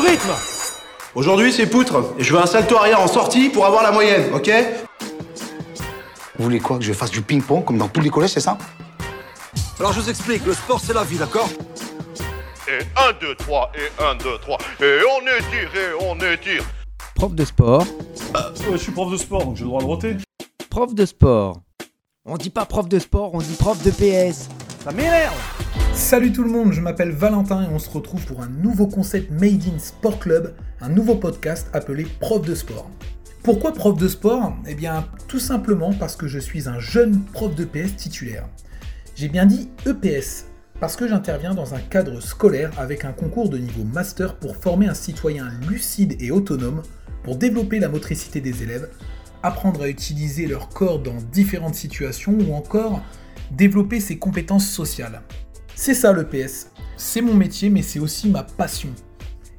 rythme Aujourd'hui, c'est poutre, et je veux un salto arrière en sortie pour avoir la moyenne, ok Vous voulez quoi? Que je fasse du ping-pong comme dans tous les collèges, c'est ça? Alors je vous explique, le sport c'est la vie, d'accord? Et 1, 2, 3, et 1, 2, 3, et on étire, et on étire. Prof de sport. Ouais, je suis prof de sport, donc j'ai le droit de roter. Prof de sport. On dit pas prof de sport, on dit prof de PS. Ça m'énerve Salut tout le monde, je m'appelle Valentin et on se retrouve pour un nouveau concept Made in Sport Club, un nouveau podcast appelé Prof de sport. Pourquoi prof de sport? Eh bien, tout simplement parce que je suis un jeune prof de PS titulaire. J'ai bien dit EPS, parce que j'interviens dans un cadre scolaire avec un concours de niveau master pour former un citoyen lucide et autonome, pour développer la motricité des élèves, apprendre à utiliser leur corps dans différentes situations ou encore développer ses compétences sociales. C'est ça le PS. C'est mon métier, mais c'est aussi ma passion.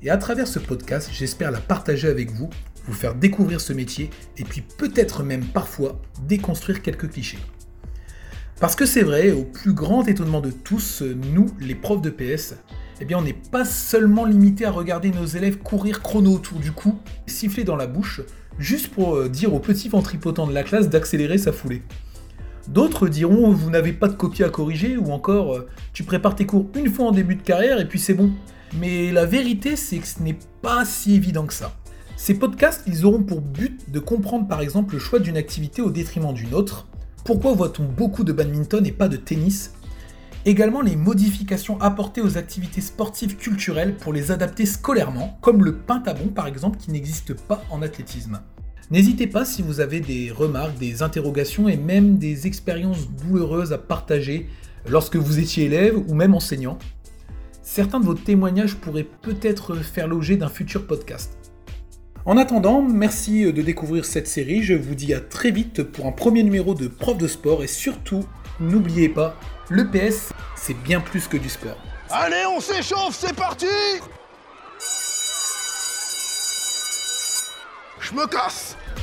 Et à travers ce podcast, j'espère la partager avec vous, vous faire découvrir ce métier et puis peut-être même parfois déconstruire quelques clichés. Parce que c'est vrai, au plus grand étonnement de tous, nous, les profs de PS, eh bien on n'est pas seulement limité à regarder nos élèves courir chrono autour du cou, siffler dans la bouche, juste pour euh, dire au petit ventripotent de la classe d'accélérer sa foulée. D'autres diront vous n'avez pas de copie à corriger ou encore euh, tu prépares tes cours une fois en début de carrière et puis c'est bon. Mais la vérité c'est que ce n'est pas si évident que ça. Ces podcasts, ils auront pour but de comprendre par exemple le choix d'une activité au détriment d'une autre. Pourquoi voit-on beaucoup de badminton et pas de tennis? Également les modifications apportées aux activités sportives culturelles pour les adapter scolairement, comme le pentabon par exemple qui n'existe pas en athlétisme. N'hésitez pas si vous avez des remarques, des interrogations et même des expériences douloureuses à partager lorsque vous étiez élève ou même enseignant. Certains de vos témoignages pourraient peut-être faire l'objet d'un futur podcast. En attendant, merci de découvrir cette série, je vous dis à très vite pour un premier numéro de prof de sport et surtout, n'oubliez pas, le PS, c'est bien plus que du sport. Allez, on s'échauffe, c'est parti Je